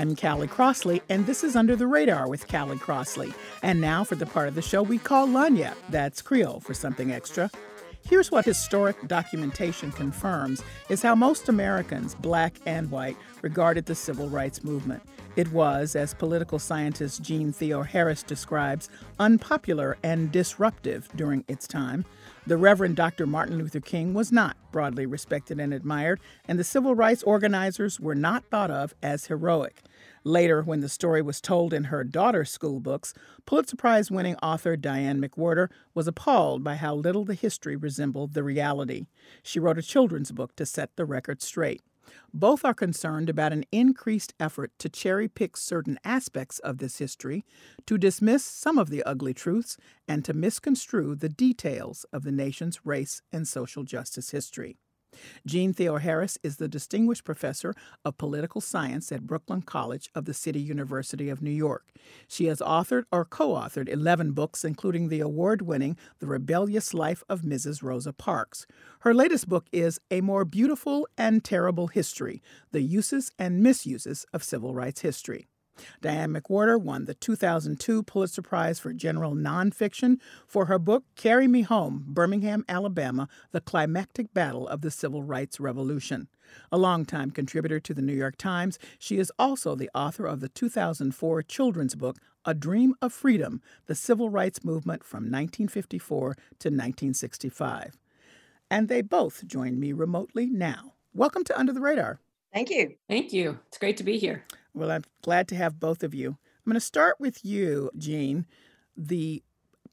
I'm Callie Crossley, and this is Under the Radar with Callie Crossley. And now for the part of the show we call Lagniappe. That's Creole for something extra. Here's what historic documentation confirms is how most Americans, black and white, regarded the civil rights movement. It was, as political scientist Jean Theoharis describes, unpopular and disruptive during its time. The Reverend Dr. Martin Luther King was not broadly respected and admired, and the civil rights organizers were not thought of as heroic. Later, when the story was told in her daughter's school books, Pulitzer Prize winning author Diane McWhorter was appalled by how little the history resembled the reality. She wrote a children's book to set the record straight. Both are concerned about an increased effort to cherry pick certain aspects of this history, to dismiss some of the ugly truths, and to misconstrue the details of the nation's race and social justice history. Jean Theoharis is the Distinguished Professor of Political Science at Brooklyn College of the City University of New York. She has authored or co authored 11 books, including the award winning The Rebellious Life of Mrs. Rosa Parks. Her latest book is A More Beautiful and Terrible History The Uses and Misuses of Civil Rights History. Diane McWhorter won the 2002 Pulitzer Prize for General Nonfiction for her book Carry Me Home Birmingham, Alabama The Climactic Battle of the Civil Rights Revolution. A longtime contributor to the New York Times, she is also the author of the 2004 children's book A Dream of Freedom The Civil Rights Movement from 1954 to 1965. And they both join me remotely now. Welcome to Under the Radar. Thank you. Thank you. It's great to be here. Well, I'm glad to have both of you. I'm going to start with you, Jean. The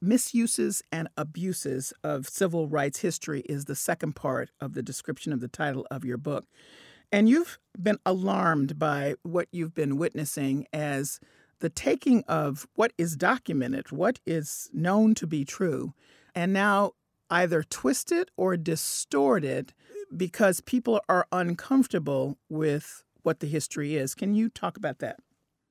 misuses and abuses of civil rights history is the second part of the description of the title of your book. And you've been alarmed by what you've been witnessing as the taking of what is documented, what is known to be true, and now either twisted or distorted because people are uncomfortable with what the history is. Can you talk about that?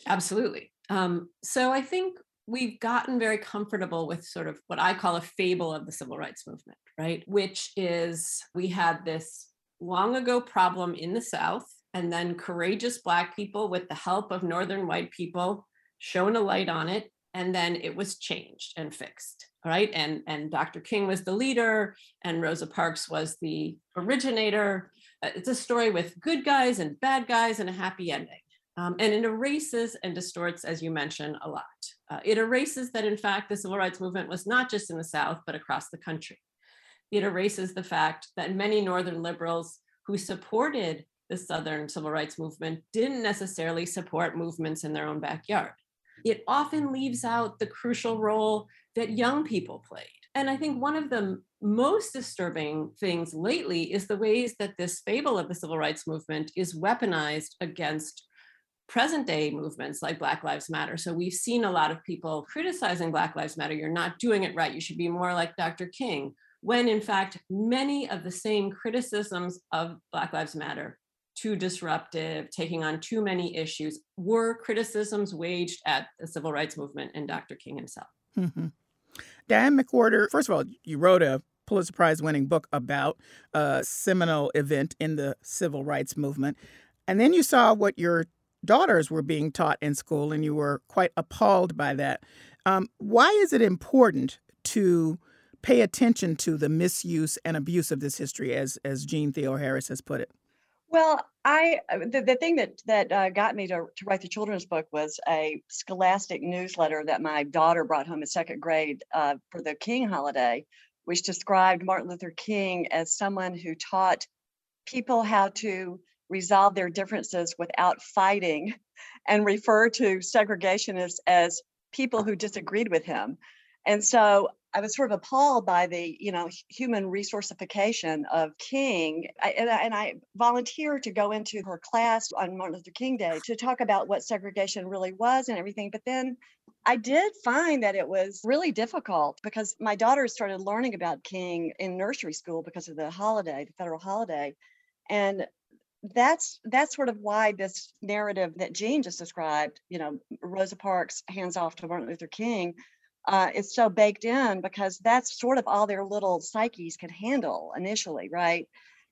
Absolutely. Um, so I think we've gotten very comfortable with sort of what I call a fable of the civil rights movement, right? Which is we had this long ago problem in the South, and then courageous Black people, with the help of Northern white people, shone a light on it, and then it was changed and fixed. Right. And, and Dr. King was the leader, and Rosa Parks was the originator. Uh, it's a story with good guys and bad guys and a happy ending. Um, and it erases and distorts, as you mentioned, a lot. Uh, it erases that, in fact, the civil rights movement was not just in the South, but across the country. It erases the fact that many Northern liberals who supported the Southern civil rights movement didn't necessarily support movements in their own backyard. It often leaves out the crucial role that young people played. And I think one of the most disturbing things lately is the ways that this fable of the civil rights movement is weaponized against present day movements like Black Lives Matter. So we've seen a lot of people criticizing Black Lives Matter. You're not doing it right. You should be more like Dr. King. When in fact, many of the same criticisms of Black Lives Matter, too disruptive, taking on too many issues, were criticisms waged at the civil rights movement and Dr. King himself. Mm-hmm. Diane McWhorter, first of all, you wrote a Pulitzer Prize winning book about a seminal event in the civil rights movement. And then you saw what your daughters were being taught in school, and you were quite appalled by that. Um, why is it important to pay attention to the misuse and abuse of this history, as as Jean Theoharis has put it? Well, I uh, the, the thing that that uh, got me to, to write the children's book was a scholastic newsletter that my daughter brought home in second grade uh, for the King holiday, which described Martin Luther King as someone who taught people how to resolve their differences without fighting, and refer to segregationists as people who disagreed with him. And so I was sort of appalled by the, you know, human resourcification of King. I, and, I, and I volunteered to go into her class on Martin Luther King Day to talk about what segregation really was and everything. But then I did find that it was really difficult because my daughter started learning about King in nursery school because of the holiday, the federal holiday. And that's that's sort of why this narrative that Jean just described, you know, Rosa Parks hands off to Martin Luther King, uh, is so baked in because that's sort of all their little psyches could handle initially, right?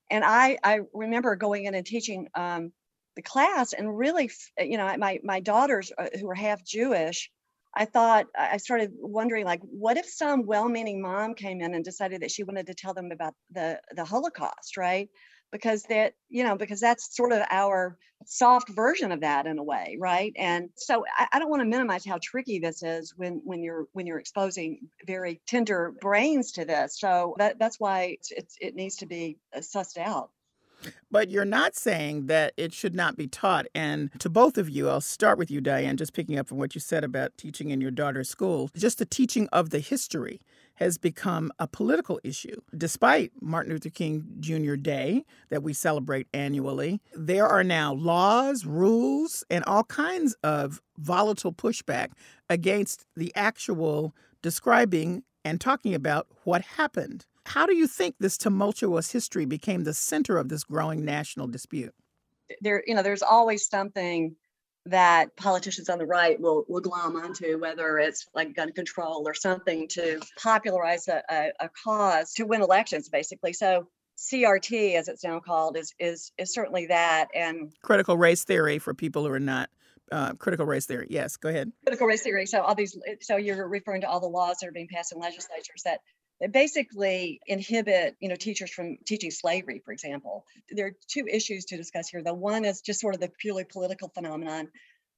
And I I remember going in and teaching um, the class, and really, you know, my my daughters uh, who were half Jewish, I thought I started wondering like, what if some well-meaning mom came in and decided that she wanted to tell them about the the Holocaust, right? Because that you know because that's sort of our soft version of that in a way right? And so I, I, don't want to minimize how tricky this is when when you're when you're exposing very tender brains to this. So that that's why it's, it's it needs to be uh, sussed out. But you're not saying that it should not be taught. And to both of you, I'll start with you, Diane, just picking up from what you said about teaching in your daughter's school, just the teaching of the history has become a political issue. Despite Martin Luther King Jr. Day that we celebrate annually, there are now laws, rules, and all kinds of volatile pushback against the actual describing and talking about what happened. How do you think this tumultuous history became the center of this growing national dispute? There, you know, there's always something that politicians on the right will, will glom onto, whether it's like gun control or something to popularize a, a, a cause to win elections, basically. So CRT, as it's now called, is is is certainly that. And critical race theory for people who are not uh, critical race theory. Yes, go ahead. Critical race theory. So all these. So you're referring to all the laws that are being passed in legislatures that that basically inhibit you know teachers from teaching slavery for example. There are two issues to discuss here the one is just sort of the purely political phenomenon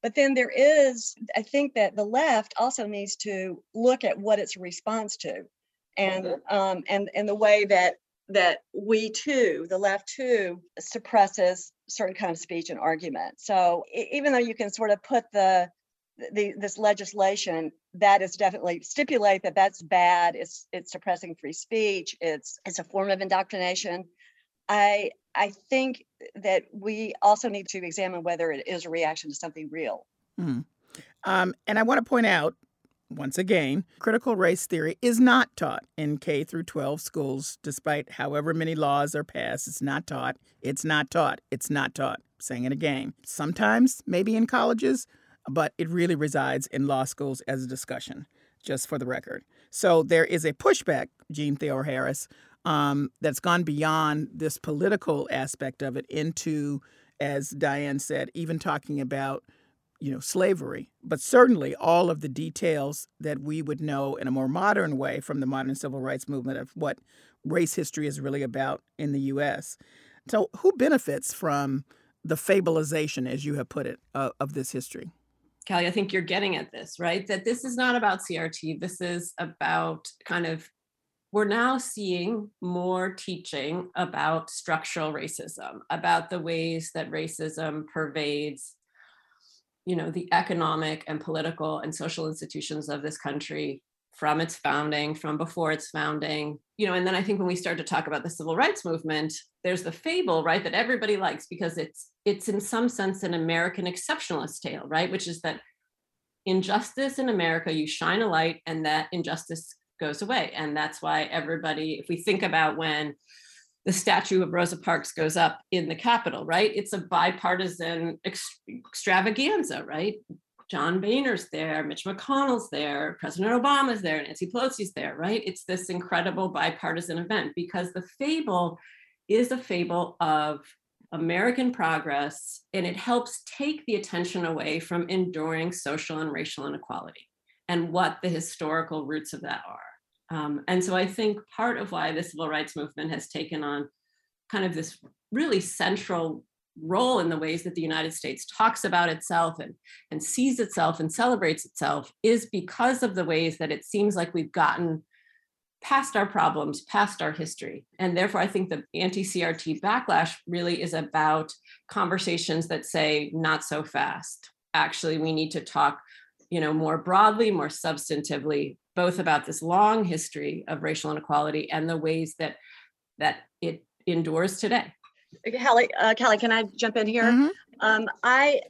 but then there is i think that the left also needs to look at what it's a response to and mm-hmm. um, and and the way that that we too the left too suppresses certain kind of speech and argument. So even though you can sort of put the the, this legislation that is definitely stipulate that that's bad. It's it's suppressing free speech. It's it's a form of indoctrination. I I think that we also need to examine whether it is a reaction to something real. Mm. Um, and I want to point out once again, critical race theory is not taught in K through 12 schools, despite however many laws are passed. It's not taught. It's not taught. It's not taught. saying it again. Sometimes, maybe in colleges, but it really resides in law schools as a discussion, just for the record. So there is a pushback, Jean Theoharis, um, that's gone beyond this political aspect of it into, as Diane said, even talking about you know slavery. But certainly all of the details that we would know in a more modern way from the modern civil rights movement of what race history is really about in the US so who benefits from the fableization as you have put it uh, of this history Callie, I think you're getting at this, right? That this is not about CRT. This is about kind of, we're now seeing more teaching about structural racism, about the ways that racism pervades, you know, the economic and political and social institutions of this country from its founding, from before its founding, you know, and then I think when we start to talk about the civil rights movement, there's the fable, right, that everybody likes because it's it's in some sense an American exceptionalist tale, right, which is that injustice in America, you shine a light and that injustice goes away, and that's why everybody, if we think about when the statue of Rosa Parks goes up in the Capitol, right? It's a bipartisan extravaganza, right? John Boehner's there, Mitch McConnell's there, President Obama's there, Nancy Pelosi's there, right? It's this incredible bipartisan event because the fable is a fable of American progress and it helps take the attention away from enduring social and racial inequality and what the historical roots of that are. Um, and so I think part of why the civil rights movement has taken on kind of this really central role in the ways that the United States talks about itself and, and sees itself and celebrates itself is because of the ways that it seems like we've gotten past our problems, past our history. And therefore, I think the anti CRT backlash really is about conversations that say, not so fast. Actually, we need to talk you know, more broadly, more substantively, both about this long history of racial inequality and the ways that that it endures today. Callie, uh, Callie, can I jump in here? Mhm. Um, I,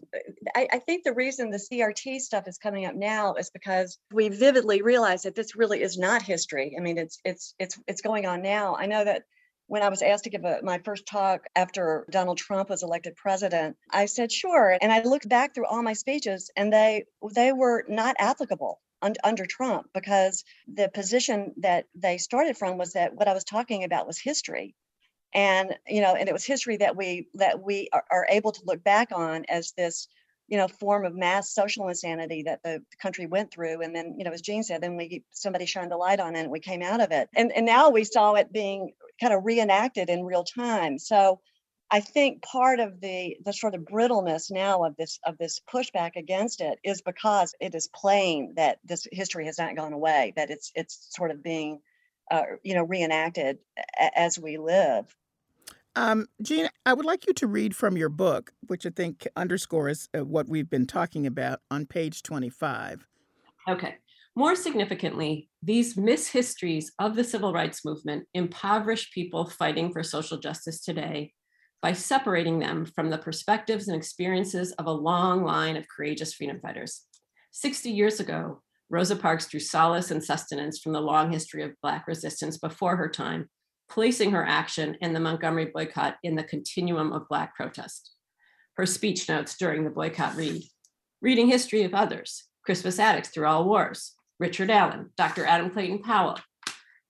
I, I think the reason the CRT stuff is coming up now is because we vividly realize that this really is not history. I mean, it's it's it's it's going on now. I know that when I was asked to give a, my first talk after Donald Trump was elected president, I said sure, and I looked back through all my speeches, and they they were not applicable un- under Trump because the position that they started from was that what I was talking about was history and you know and it was history that we that we are, are able to look back on as this you know form of mass social insanity that the country went through and then you know as jean said then we somebody shined the light on it and we came out of it. And and now we saw it being kind of reenacted in real time. So i think part of the the sort of brittleness now of this of this pushback against it is because it is plain that this history has not gone away that it's it's sort of being uh, you know reenacted a- as we live Um, Jean, I would like you to read from your book, which I think underscores uh, what we've been talking about on page 25. Okay. More significantly, these mishistories of the civil rights movement impoverish people fighting for social justice today by separating them from the perspectives and experiences of a long line of courageous freedom fighters. 60 years ago, Rosa Parks drew solace and sustenance from the long history of Black resistance before her time, placing her action in the Montgomery boycott in the continuum of Black protest. Her speech notes during the boycott read Reading history of others, Crispus Attucks through all wars, Richard Allen, Dr. Adam Clayton Powell,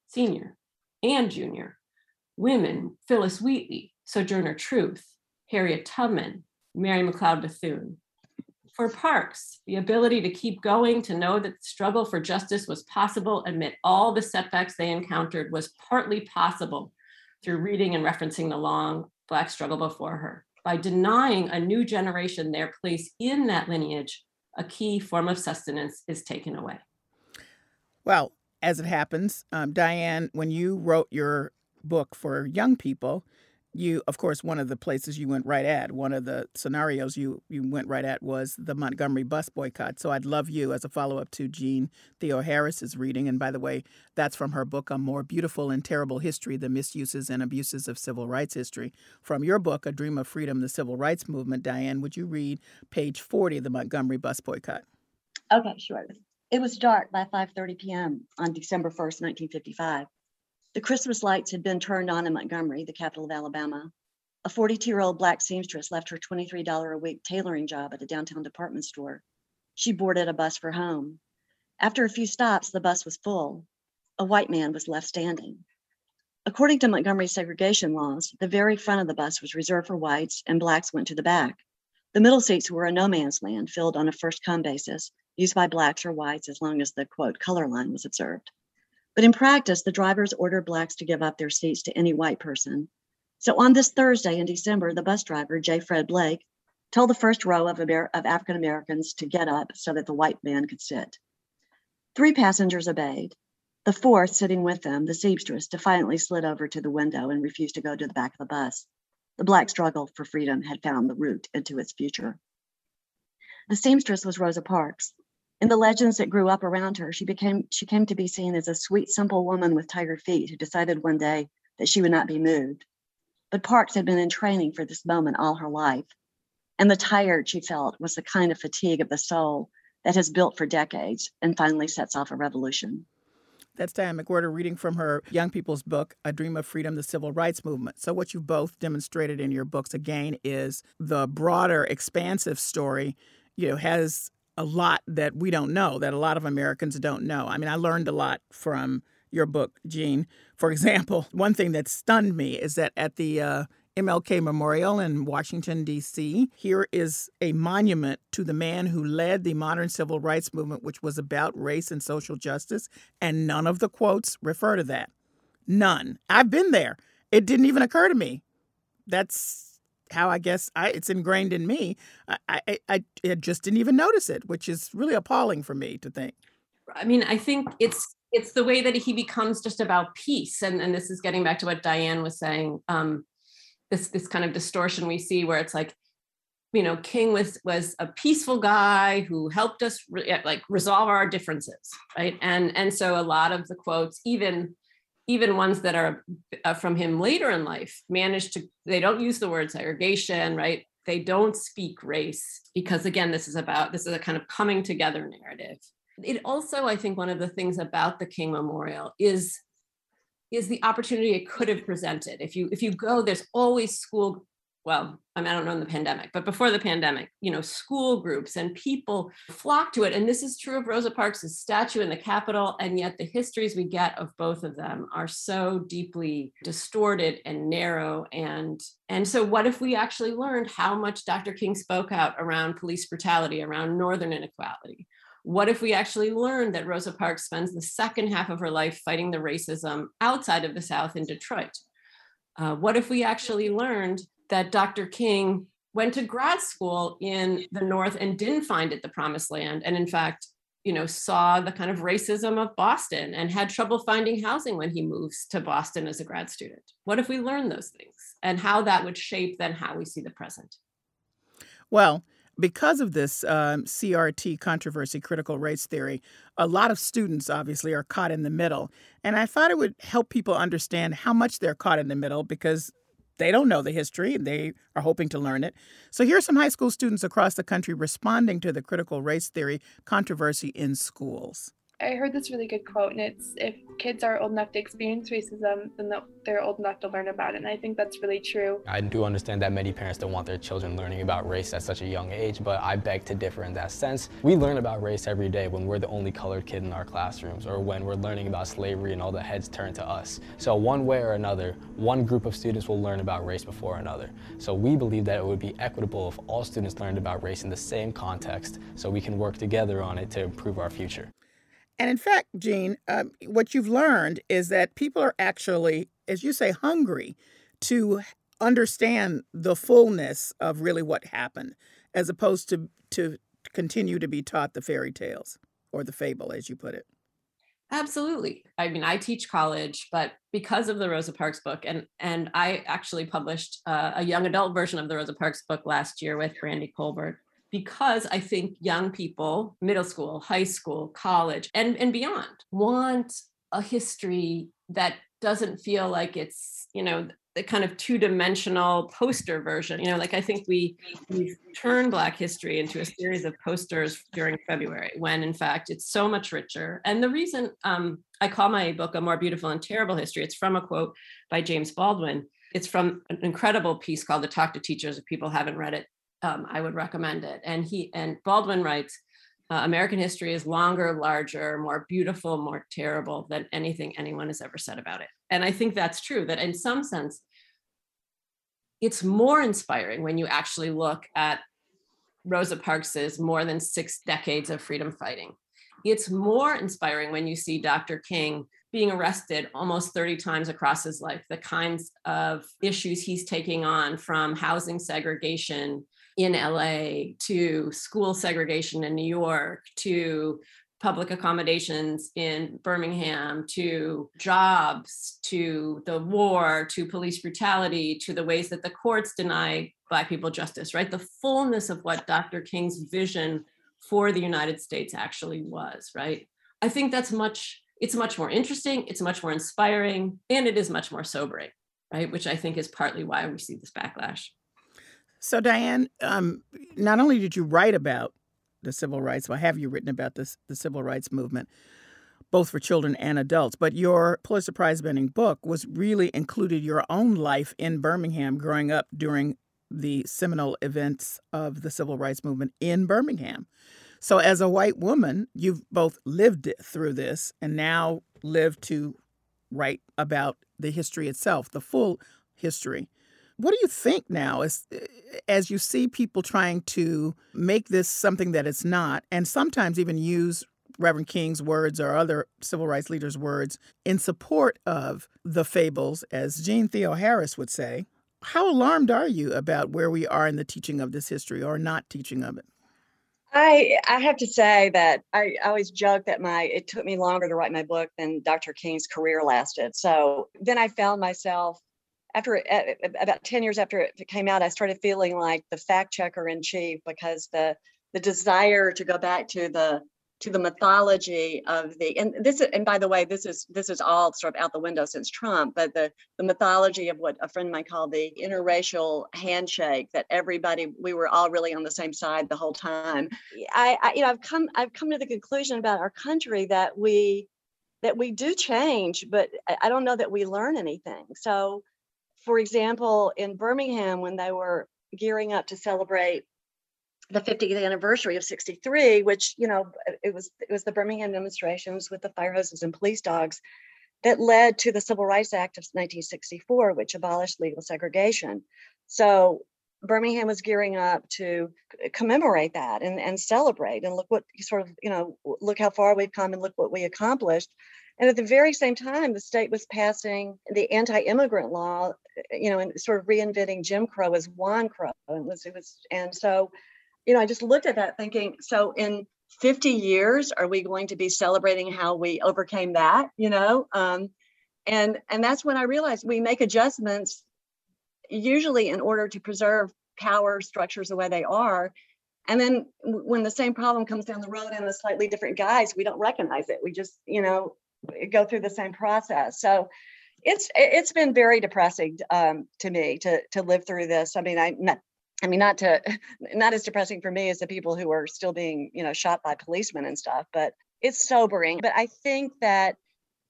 Sr. and Jr., women, Phyllis Wheatley, Sojourner Truth, Harriet Tubman, Mary McLeod Bethune. For Parks, the ability to keep going, to know that the struggle for justice was possible amid all the setbacks they encountered was partly possible through reading and referencing the long Black struggle before her. By denying a new generation their place in that lineage, a key form of sustenance is taken away. Well, as it happens, um, Diane, when you wrote your book for young people, you, of course, one of the places you went right at, one of the scenarios you, you went right at was the Montgomery bus boycott. So I'd love you as a follow up to Jean Theoharis's reading. And by the way, that's from her book, A More Beautiful and Terrible History The Misuses and Abuses of Civil Rights History. From your book, A Dream of Freedom The Civil Rights Movement, Diane, would you read page 40 of the Montgomery bus boycott? Okay, sure. It was dark by 5:30 p.m. on December 1st, 1955. The Christmas lights had been turned on in Montgomery, the capital of Alabama. A 42-year-old black seamstress left her $23 a week tailoring job at a downtown department store. She boarded a bus for home. After a few stops, the bus was full. A white man was left standing. According to Montgomery segregation laws, the very front of the bus was reserved for whites and blacks went to the back. The middle seats were a no man's land filled on a first come basis, used by blacks or whites as long as the quote color line was observed. But in practice, the drivers ordered blacks to give up their seats to any white person. So on this Thursday in December, the bus driver, J. Fred Blake, told the first row of, Amer- of African Americans to get up so that the white man could sit. Three passengers obeyed. The fourth, sitting with them, the seamstress, defiantly slid over to the window and refused to go to the back of the bus. The black struggle for freedom had found the route into its future. The seamstress was Rosa Parks. In the legends that grew up around her, she became she came to be seen as a sweet, simple woman with tiger feet who decided one day that she would not be moved. But Parks had been in training for this moment all her life. And the tired she felt was the kind of fatigue of the soul that has built for decades and finally sets off a revolution. That's Diane McWhorter reading from her young people's book, A Dream of Freedom, the Civil Rights Movement. So, what you've both demonstrated in your books again is the broader, expansive story, you know, has a lot that we don't know, that a lot of Americans don't know. I mean, I learned a lot from your book, Jean. For example, one thing that stunned me is that at the uh, MLK Memorial in Washington, D.C., here is a monument to the man who led the modern civil rights movement, which was about race and social justice, and none of the quotes refer to that. None. I've been there. It didn't even occur to me. That's how I guess I, it's ingrained in me. I, I, I, I just didn't even notice it, which is really appalling for me to think. I mean, I think it's it's the way that he becomes just about peace, and and this is getting back to what Diane was saying. Um, this this kind of distortion we see where it's like you know king was was a peaceful guy who helped us re- like resolve our differences right and and so a lot of the quotes even even ones that are uh, from him later in life manage to they don't use the word segregation right? They don't speak race because again this is about this is a kind of coming together narrative. It also i think one of the things about the king memorial is is the opportunity it could have presented. If you if you go there's always school well, I mean, I don't know in the pandemic, but before the pandemic, you know, school groups and people flock to it. And this is true of Rosa Parks' statue in the Capitol. And yet the histories we get of both of them are so deeply distorted and narrow. And, and so what if we actually learned how much Dr. King spoke out around police brutality, around Northern inequality? What if we actually learned that Rosa Parks spends the second half of her life fighting the racism outside of the South in Detroit? Uh, what if we actually learned that Dr. King went to grad school in the North and didn't find it the promised land. And in fact, you know, saw the kind of racism of Boston and had trouble finding housing when he moves to Boston as a grad student. What if we learn those things and how that would shape then how we see the present? Well, because of this um, CRT controversy, critical race theory, a lot of students obviously are caught in the middle. And I thought it would help people understand how much they're caught in the middle because they don't know the history and they are hoping to learn it. So here are some high school students across the country responding to the critical race theory controversy in schools. I heard this really good quote, and it's if kids are old enough to experience racism, then they're old enough to learn about it. And I think that's really true. I do understand that many parents don't want their children learning about race at such a young age, but I beg to differ in that sense. We learn about race every day when we're the only colored kid in our classrooms, or when we're learning about slavery and all the heads turn to us. So, one way or another, one group of students will learn about race before another. So, we believe that it would be equitable if all students learned about race in the same context so we can work together on it to improve our future. And in fact, Jean, um, what you've learned is that people are actually, as you say, hungry to understand the fullness of really what happened, as opposed to to continue to be taught the fairy tales or the fable, as you put it. Absolutely. I mean, I teach college, but because of the Rosa Parks book, and and I actually published uh, a young adult version of the Rosa Parks book last year with Brandy Colbert because I think young people, middle school, high school, college, and, and beyond, want a history that doesn't feel like it's, you know, the kind of two-dimensional poster version. You know, like I think we we turned Black history into a series of posters during February, when in fact it's so much richer. And the reason um, I call my book a more beautiful and terrible history, it's from a quote by James Baldwin. It's from an incredible piece called "The Talk to Teachers." If people haven't read it, um, I would recommend it. And he and Baldwin writes, uh, American history is longer, larger, more beautiful, more terrible than anything anyone has ever said about it. And I think that's true. That in some sense, it's more inspiring when you actually look at Rosa Parks's more than six decades of freedom fighting. It's more inspiring when you see Dr. King being arrested almost 30 times across his life, the kinds of issues he's taking on from housing segregation in LA to school segregation in New York to public accommodations in Birmingham to jobs to the war to police brutality to the ways that the courts deny black people justice right? The fullness of what Dr. King's vision for the United States actually was right? I think that's much it's much more interesting it's much more inspiring and it is much more sobering right? Which i think is partly why we see this backlash so, Diane, um, not only did you write about the civil rights, well, have you written about this, the civil rights movement, both for children and adults, but your Pulitzer Prize winning book was really included your own life in Birmingham growing up during the seminal events of the civil rights movement in Birmingham. So, as a white woman, you've both lived through this and now live to write about the history itself, the full history. What do you think now as eh, as you see people trying to make this something that it's not and sometimes even use Reverend King's words or other civil rights leaders' words in support of the fables, as Jean Theoharis would say. How alarmed are you about where we are in the teaching of this history or not teaching of it? I I have to say that I, I always joke that my it took me longer to write my book than Dr. King's career lasted. So then I found myself after about 10 years after it came out, I started feeling like the fact checker in chief because the the desire to go back to the to the mythology of the and this and by the way this is this is all sort of out the window since trump but the the mythology of what a friend might call the interracial handshake that everybody we were all really on the same side the whole time. I, I you know i've come i've come to the conclusion about our country that we that we do change but i don't know that we learn anything. So for example in birmingham when they were gearing up to celebrate the 50th anniversary of 63 which you know it was it was the birmingham demonstrations with the fire hoses and police dogs that led to the civil rights act of 1964 which abolished legal segregation. So birmingham was gearing up to commemorate that and, and celebrate and look what sort of you know look how far we've come and look what we accomplished. And at the very same time the state was passing the anti-immigrant law you know and sort of reinventing jim crow as juan crow and was it was and so you know, I just looked at that thinking, so in 50 years, are we going to be celebrating how we overcame that? You know, um, and and that's when I realized we make adjustments usually in order to preserve power structures the way they are. And then when the same problem comes down the road in a slightly different guise, we don't recognize it. We just, you know, go through the same process. So it's it's been very depressing um, to me to to live through this. I mean, I not I mean, not to, not as depressing for me as the people who are still being, you know, shot by policemen and stuff, but it's sobering. But I think that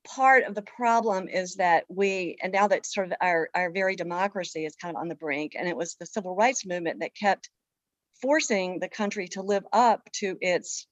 part of the problem is that we, and now that sort of our, our very democracy is kind of on the brink, and it was the civil rights movement that kept forcing the country to live up to its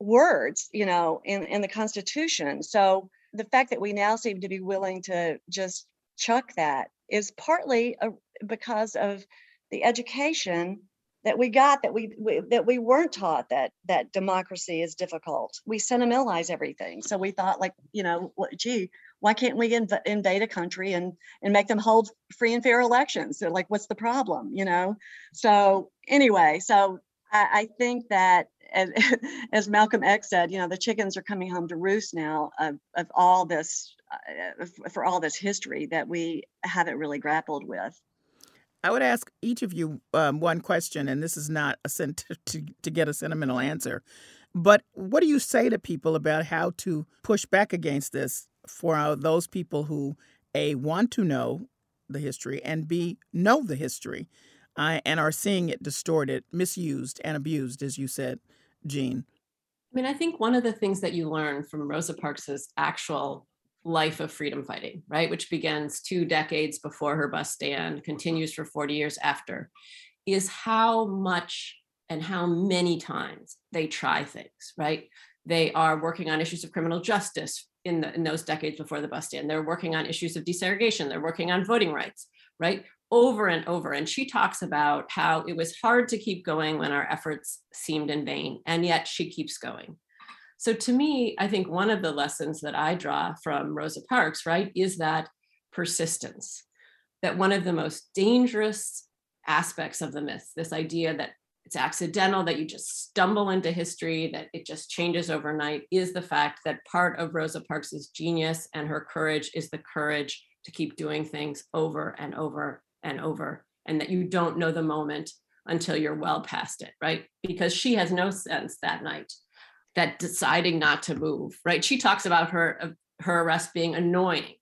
words, you know, in, in the Constitution. So the fact that we now seem to be willing to just chuck that is partly a, because of the education that we got that we, we, that we weren't taught that that democracy is difficult. We sentimentalize everything. So we thought like you know gee why can't we inv- invade a country and and make them hold free and fair elections? They're like what's the problem? You know? So anyway so i, I think that as, as, malcolm x said you know the chickens are coming home to roost now of, of all this uh, for all this history that we haven't really grappled with. I would ask each of you um, one question, and this is not a sent to, to get a sentimental answer, but what do you say to people about how to push back against this for uh, those people who a want to know the history and b know the history and are seeing it distorted, misused, and abused, as you said, Jean? I mean, I think one of the things that you learn from Rosa Parks's actual life of freedom fighting, right, which begins two decades before her bus stand, continues for 40 years after, is how much and how many times they try things, right? They are working on issues of criminal justice in, the, in those decades before the bus stand. They're working on issues of desegregation. They're working on voting rights, right? Over and over. And she talks about how it was hard to keep going when our efforts seemed in vain, and yet she keeps going. So to me, I think one of the lessons that I draw from Rosa Parks, right, is that persistence. That one of the most dangerous aspects of the myth, this idea that it's accidental, that you just stumble into history, that it just changes overnight, is the fact that part of Rosa Parks's genius and her courage is the courage to keep doing things over and over and over, and that you don't know the moment until you're well past it, right? Because she has no sense that night that deciding not to move, right? She talks about her uh, her arrest being annoying.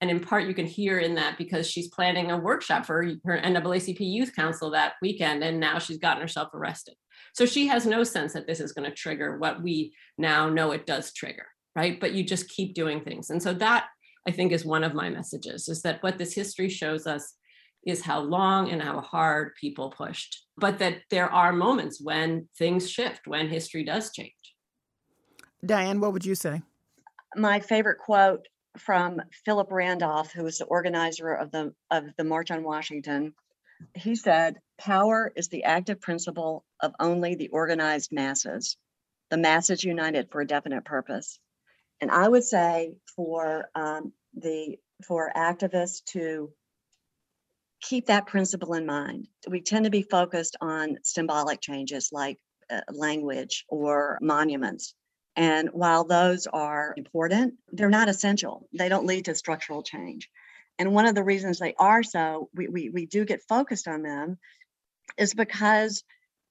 And in part, you can hear in that because she's planning a workshop for her NAACP Youth Council that weekend, and now she's gotten herself arrested. So she has no sense that this is going to trigger what we now know it does trigger, right? But you just keep doing things. And so that I think is one of my messages is that what this history shows us is how long and how hard people pushed, but that there are moments when things shift, when history does change. Diane, what would you say? My favorite quote from Philip Randolph, who was the organizer of the of the March on Washington. He said, "Power is the active principle of only the organized masses, the masses united for a definite purpose." And I would say for um, the for activists to keep that principle in mind. We tend to be focused on symbolic changes like uh, language or monuments and while those are important, they're not essential. They don't lead to structural change. And one of the reasons they are so, we, we, we do get focused on them, is because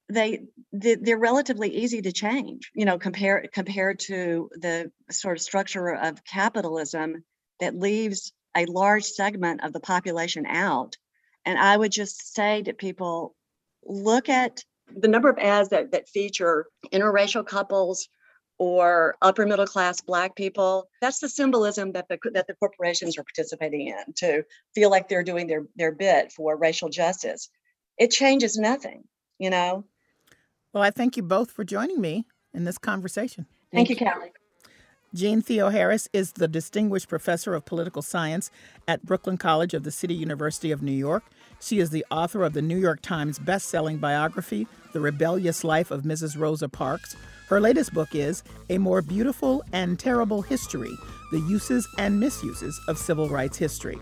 they they're relatively easy to change you know compared compared to the sort of structure of capitalism that leaves a large segment of the population out and i would just say to people look at the number of ads that, that feature interracial couples or upper middle class black people that's the symbolism that the that the corporations are participating in to feel like they're doing their their bit for racial justice it changes nothing you know well, I thank you both for joining me in this conversation. Thank, thank you, Callie. Jean Theoharis is the Distinguished Professor of Political Science at Brooklyn College of the City University of New York. She is the author of the New York Times best-selling biography, The Rebellious Life of Mrs. Rosa Parks. Her latest book is A More Beautiful and Terrible History The Uses and Misuses of Civil Rights History.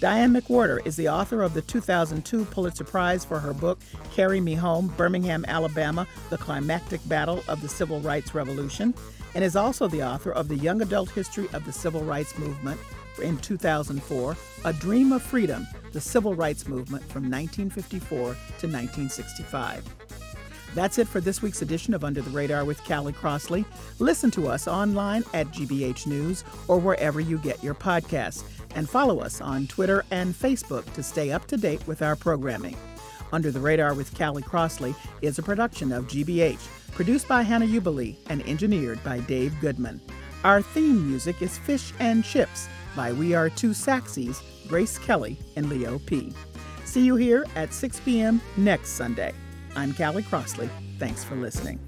Diane McWhorter is the author of the 2002 Pulitzer Prize for her book, Carry Me Home Birmingham, Alabama The Climactic Battle of the Civil Rights Revolution, and is also the author of the Young Adult History of the Civil Rights Movement in 2004, A Dream of Freedom The Civil Rights Movement from 1954 to 1965. That's it for this week's edition of Under the Radar with Callie Crossley. Listen to us online at GBH News or wherever you get your podcasts and follow us on Twitter and Facebook to stay up to date with our programming. Under the Radar with Callie Crossley is a production of GBH, produced by Hannah Ubeli and engineered by Dave Goodman. Our theme music is Fish and Chips by We Are Two Saxies, Grace Kelly, and Leo P. See you here at 6 p.m. next Sunday. I'm Callie Crossley. Thanks for listening.